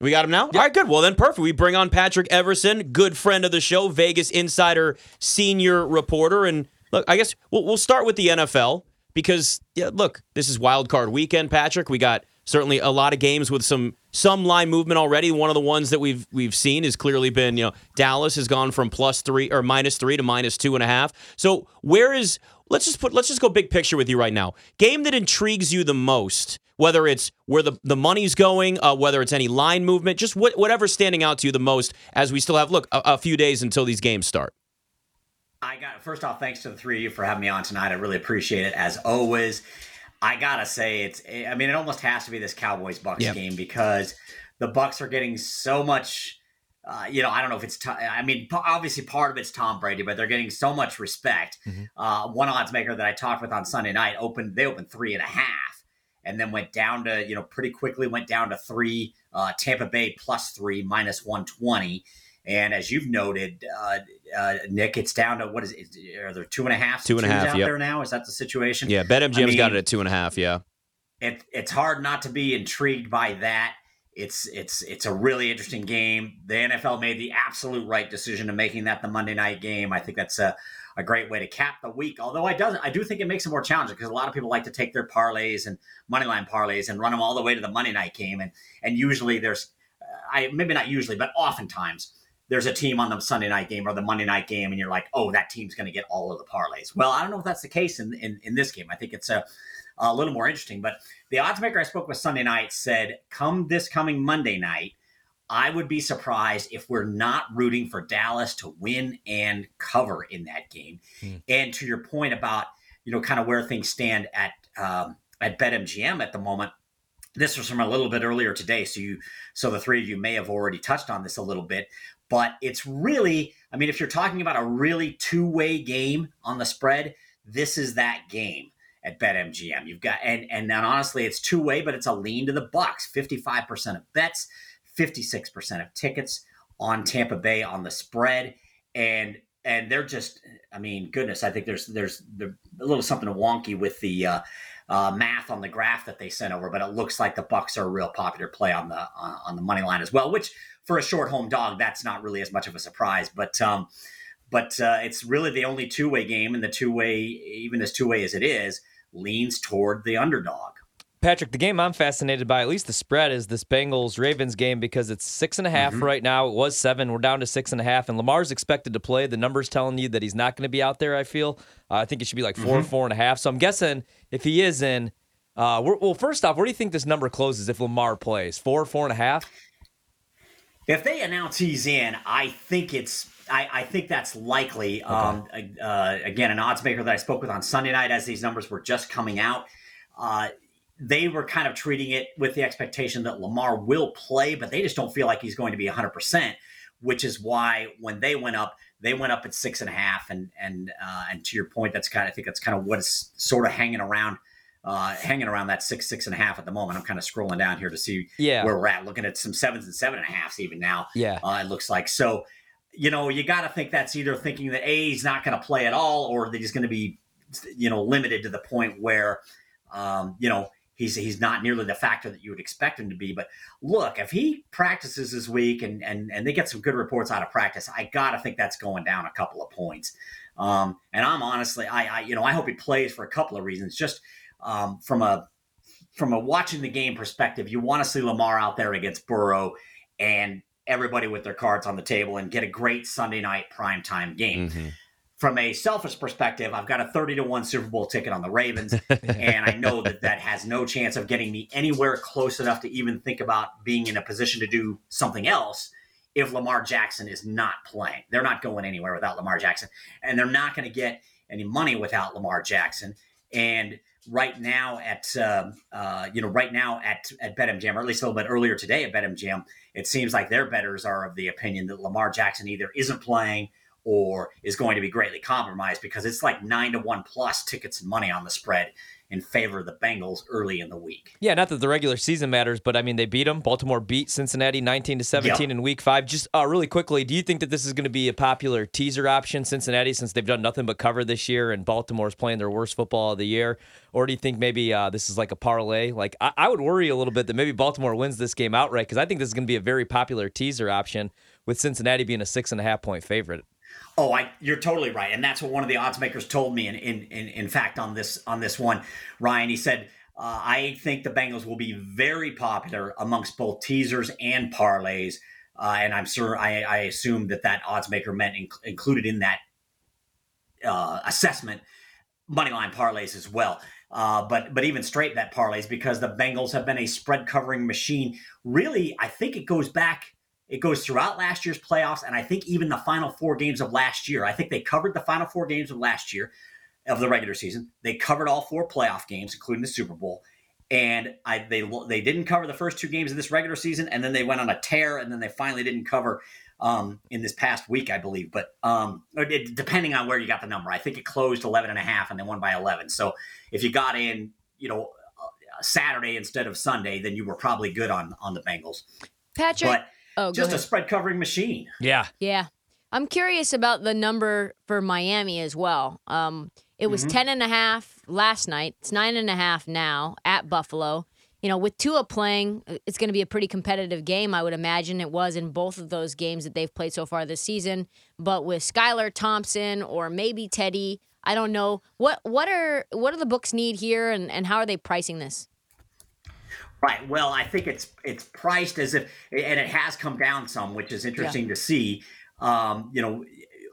We got him now? All right, good. Well, then perfect. We bring on Patrick Everson, good friend of the show, Vegas Insider senior reporter. And look, I guess we'll, we'll start with the NFL because, yeah, look, this is wild card weekend, Patrick. We got certainly a lot of games with some some line movement already. One of the ones that we've we've seen has clearly been, you know, Dallas has gone from plus three or minus three to minus two and a half. So where is let's just put let's just go big picture with you right now. Game that intrigues you the most, whether it's where the, the money's going, uh, whether it's any line movement, just what, whatever's standing out to you the most as we still have look a, a few days until these games start. I got first off, thanks to the three of you for having me on tonight. I really appreciate it as always. I gotta say, it's I mean, it almost has to be this Cowboys Bucks yep. game because the Bucks are getting so much. Uh, you know, I don't know if it's. I mean, obviously part of it's Tom Brady, but they're getting so much respect. Mm-hmm. Uh, one odds maker that I talked with on Sunday night opened. They opened three and a half, and then went down to you know pretty quickly went down to three. Uh, Tampa Bay plus three minus one twenty. And as you've noted, uh, uh, Nick, it's down to what is it? Are there two and a half? Two and a half out yep. there now. Is that the situation? Yeah, BetMGM's I mean, got it at two and a half. Yeah, it, it's hard not to be intrigued by that. It's it's it's a really interesting game. The NFL made the absolute right decision of making that the Monday night game. I think that's a, a great way to cap the week. Although I does I do think it makes it more challenging because a lot of people like to take their parlays and money line parlays and run them all the way to the Monday night game. And and usually there's I maybe not usually, but oftentimes there's a team on the Sunday night game or the Monday night game, and you're like, oh, that team's going to get all of the parlays. Well, I don't know if that's the case in in, in this game. I think it's a a little more interesting. But the odds maker I spoke with Sunday night said, come this coming Monday night, I would be surprised if we're not rooting for Dallas to win and cover in that game. Hmm. And to your point about, you know, kind of where things stand at um, at BetMGM at the moment, this was from a little bit earlier today. So you, so the three of you may have already touched on this a little bit, but it's really, I mean, if you're talking about a really two way game on the spread, this is that game at BetMGM. You've got and and then honestly, it's two way, but it's a lean to the Bucks. Fifty five percent of bets, fifty six percent of tickets on Tampa Bay on the spread, and and they're just, I mean, goodness, I think there's there's, a little something wonky with the. Uh, uh, math on the graph that they sent over, but it looks like the Bucks are a real popular play on the uh, on the money line as well. Which for a short home dog, that's not really as much of a surprise. But um, but uh, it's really the only two way game, and the two way, even as two way as it is, leans toward the underdog. Patrick, the game I'm fascinated by, at least the spread, is this Bengals Ravens game because it's six and a half mm-hmm. right now. It was seven. We're down to six and a half, and Lamar's expected to play. The numbers telling you that he's not going to be out there. I feel. Uh, I think it should be like 4 mm-hmm. four and a half. So I'm guessing if he is in, uh, well, first off, where do you think this number closes if Lamar plays? Four, four and a half. If they announce he's in, I think it's I, I, think that's likely. Okay. Um, uh, again, an odds maker that I spoke with on Sunday night as these numbers were just coming out, uh, they were kind of treating it with the expectation that Lamar will play, but they just don't feel like he's going to be 100%, which is why when they went up, they went up at six and a half. And, and, uh, and to your point, that's kind of, I think that's kind of what is sort of hanging around. Uh, hanging around that six, six and a half at the moment. I'm kind of scrolling down here to see yeah. where we're at, looking at some sevens and seven and a halfs even now. Yeah, uh, it looks like so you know, you got to think that's either thinking that A, he's not going to play at all, or that he's going to be, you know, limited to the point where, um, you know, he's he's not nearly the factor that you would expect him to be. But look, if he practices this week and and and they get some good reports out of practice, I got to think that's going down a couple of points. Um, and I'm honestly, I, I you know, I hope he plays for a couple of reasons. Just um, from a from a watching the game perspective, you want to see Lamar out there against Burrow and everybody with their cards on the table and get a great Sunday night primetime game. Mm-hmm. From a selfish perspective, I've got a 30 to 1 Super Bowl ticket on the Ravens, and I know that that has no chance of getting me anywhere close enough to even think about being in a position to do something else if Lamar Jackson is not playing. They're not going anywhere without Lamar Jackson, and they're not going to get any money without Lamar Jackson. And right now at uh, uh, you know right now at at BetMGM, or at least a little bit earlier today at BetMGM, it seems like their betters are of the opinion that Lamar Jackson either isn't playing or is going to be greatly compromised because it's like nine to one plus tickets and money on the spread in favor of the Bengals early in the week. Yeah, not that the regular season matters, but I mean they beat them. Baltimore beat Cincinnati 19 to 17 in Week Five. Just uh, really quickly, do you think that this is going to be a popular teaser option, Cincinnati, since they've done nothing but cover this year and Baltimore's playing their worst football of the year, or do you think maybe uh, this is like a parlay? Like I-, I would worry a little bit that maybe Baltimore wins this game outright because I think this is going to be a very popular teaser option with Cincinnati being a six and a half point favorite. Oh, I you're totally right, and that's what one of the odds makers told me. In in in, in fact, on this on this one, Ryan, he said. Uh, I think the Bengals will be very popular amongst both teasers and parlays, uh, and I'm sure I, I assume that that odds maker meant inc- included in that uh, assessment moneyline parlays as well. Uh, but but even straight bet parlays because the Bengals have been a spread covering machine. Really, I think it goes back it goes throughout last year's playoffs, and I think even the final four games of last year. I think they covered the final four games of last year of the regular season. They covered all four playoff games, including the Super Bowl. And I, they they didn't cover the first two games of this regular season, and then they went on a tear, and then they finally didn't cover um, in this past week, I believe. But um, it, depending on where you got the number, I think it closed 11 and a half, and they won by 11. So if you got in, you know, uh, Saturday instead of Sunday, then you were probably good on on the Bengals. Patrick. But Oh, just a spread covering machine. Yeah. Yeah. I'm curious about the number for Miami as well. Um, it was mm-hmm. 10 and a half last night. It's nine and a half now at Buffalo. You know, with Tua playing, it's going to be a pretty competitive game. I would imagine it was in both of those games that they've played so far this season. But with Skylar Thompson or maybe Teddy, I don't know what what are what do the books need here, and, and how are they pricing this? Right. Well, I think it's it's priced as if, and it has come down some, which is interesting yeah. to see. Um, you know,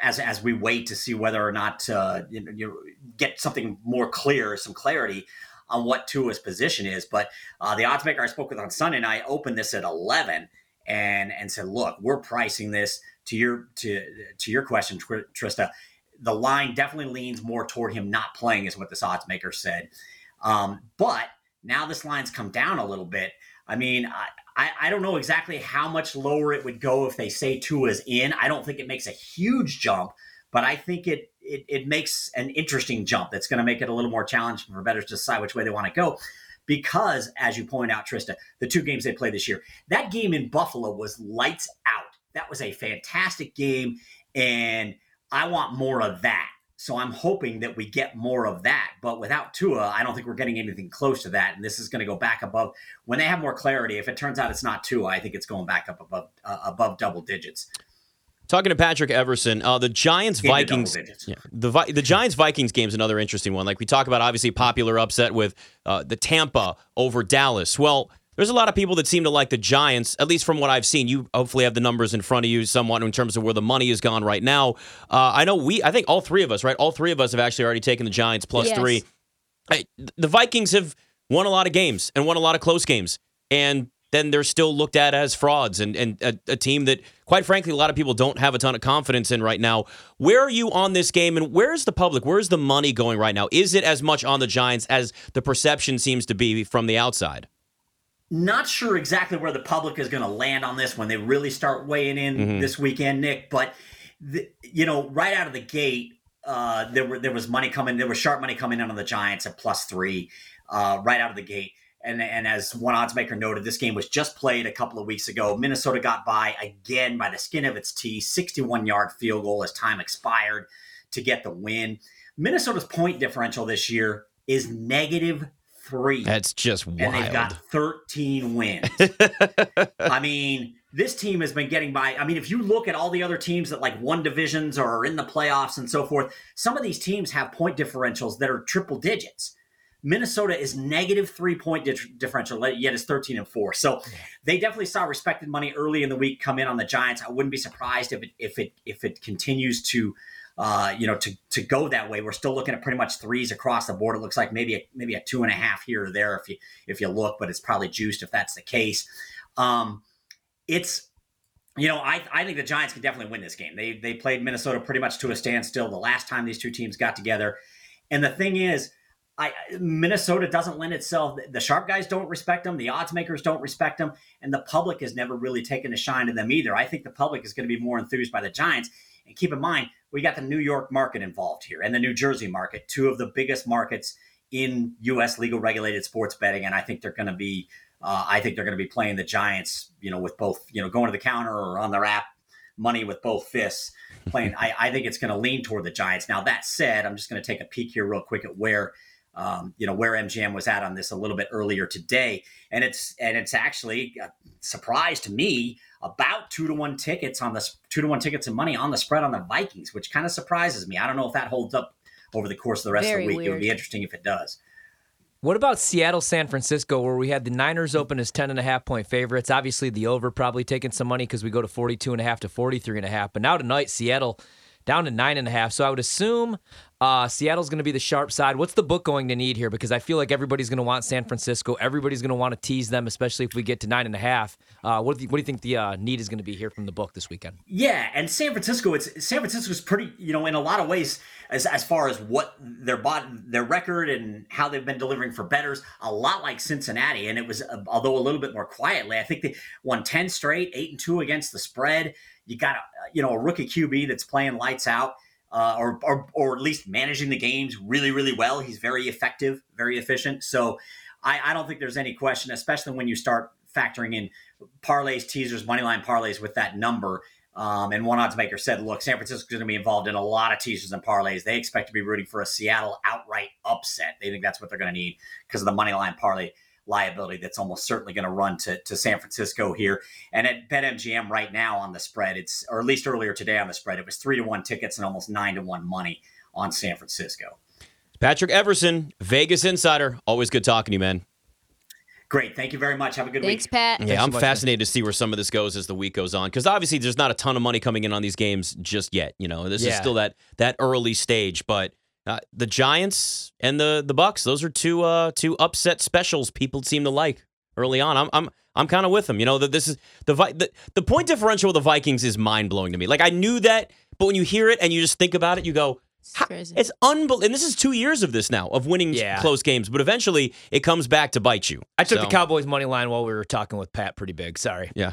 as as we wait to see whether or not uh, you, know, you get something more clear, some clarity on what Tua's position is. But uh, the odds maker I spoke with on Sunday night opened this at eleven and and said, look, we're pricing this to your to to your question, Trista. The line definitely leans more toward him not playing, is what this odds maker said. Um, but now this line's come down a little bit. I mean, I, I, don't know exactly how much lower it would go if they say Tua is in. I don't think it makes a huge jump, but I think it it, it makes an interesting jump that's going to make it a little more challenging for bettors to decide which way they want to go. Because, as you point out, Trista, the two games they played this year, that game in Buffalo was lights out. That was a fantastic game, and I want more of that. So I'm hoping that we get more of that. But without Tua, I don't think we're getting anything close to that. And this is going to go back above when they have more clarity. If it turns out it's not Tua, I think it's going back up above uh, above double digits. Talking to Patrick Everson, uh, the Giants Vikings, yeah, the the Giants Vikings game is another interesting one. Like we talk about, obviously popular upset with uh, the Tampa over Dallas. Well, there's a lot of people that seem to like the Giants, at least from what I've seen. You hopefully have the numbers in front of you somewhat in terms of where the money has gone right now. Uh, I know we, I think all three of us, right? All three of us have actually already taken the Giants plus yes. three. I, the Vikings have won a lot of games and won a lot of close games. And then they're still looked at as frauds and, and a, a, team that, quite frankly, a lot of people don't have a ton of confidence in right now. Where are you on this game and where's the public? Where's the money going right now? Is it as much on the Giants as the perception seems to be from the outside? Not sure exactly where the public is going to land on this when they really start weighing in mm-hmm. this weekend, Nick. But the, you know, right out of the gate, uh, there were there was money coming. There was sharp money coming in on the Giants at plus three uh, right out of the gate. And, and as one odds maker noted, this game was just played a couple of weeks ago. Minnesota got by again by the skin of its teeth, 61 yard field goal as time expired to get the win. Minnesota's point differential this year is negative three. That's just wild. And they've got 13 wins. I mean, this team has been getting by. I mean, if you look at all the other teams that like won divisions or are in the playoffs and so forth, some of these teams have point differentials that are triple digits. Minnesota is negative three point differential, yet is 13 and four. So they definitely saw respected money early in the week come in on the Giants. I wouldn't be surprised if it if it if it continues to uh, you know, to to go that way. We're still looking at pretty much threes across the board. It looks like maybe a, maybe a two and a half here or there if you if you look, but it's probably juiced if that's the case. Um, it's you know, I, I think the Giants can definitely win this game. They they played Minnesota pretty much to a standstill the last time these two teams got together. And the thing is, I Minnesota doesn't lend itself. The sharp guys don't respect them. The odds makers don't respect them, and the public has never really taken a shine to them either. I think the public is going to be more enthused by the Giants. And keep in mind, we got the New York market involved here and the New Jersey market, two of the biggest markets in U.S. legal regulated sports betting. And I think they're going to be, uh, I think they're going to be playing the Giants, you know, with both, you know, going to the counter or on their app, money with both fists. Playing, I, I think it's going to lean toward the Giants. Now that said, I'm just going to take a peek here real quick at where um, you know where MGM was at on this a little bit earlier today, and it's and it's actually a surprise to me about two to one tickets on the two to one tickets and money on the spread on the Vikings, which kind of surprises me. I don't know if that holds up over the course of the rest Very of the week. It would be interesting if it does. What about Seattle, San Francisco, where we had the Niners open as 10 and a half point favorites? Obviously, the over probably taking some money because we go to 42 and a half to 43 and a half. But now tonight, Seattle down to nine and a half. So I would assume uh, Seattle's going to be the sharp side. What's the book going to need here? Because I feel like everybody's going to want San Francisco. Everybody's going to want to tease them, especially if we get to nine and a half. Uh, what, do you, what do you think the uh, need is going to be here from the book this weekend? Yeah, and San Francisco, it's San Francisco's pretty, you know, in a lot of ways, as as far as what their bot, their record and how they've been delivering for betters, a lot like Cincinnati. And it was, uh, although a little bit more quietly, I think they won ten straight, eight and two against the spread. You got a, you know, a rookie QB that's playing lights out. Uh, or, or, or at least managing the games really, really well. He's very effective, very efficient. So I, I don't think there's any question, especially when you start factoring in parlays, teasers, moneyline parlays with that number. Um, and one odds maker said, look, San Francisco's going to be involved in a lot of teasers and parlays. They expect to be rooting for a Seattle outright upset. They think that's what they're going to need because of the moneyline parlay liability that's almost certainly going to run to, to San Francisco here. And at BetMGM right now on the spread, it's or at least earlier today on the spread, it was three to one tickets and almost nine to one money on San Francisco. Patrick Everson, Vegas Insider. Always good talking to you, man. Great. Thank you very much. Have a good Thanks, week. Pat. Yeah, I'm so much, fascinated to see where some of this goes as the week goes on because obviously there's not a ton of money coming in on these games just yet. You know, this is still that that early stage, but uh, the Giants and the the Bucks, those are two uh two upset specials people seem to like early on. I'm I'm I'm kind of with them. You know that this is the, Vi- the the point differential with the Vikings is mind blowing to me. Like I knew that, but when you hear it and you just think about it, you go. It's crazy. It's unbelievable, and this is two years of this now of winning Yeah. close games. But eventually, it comes back to bite you. I took So- the Cowboys money line while we were talking with Pat pretty big. Sorry. Yeah,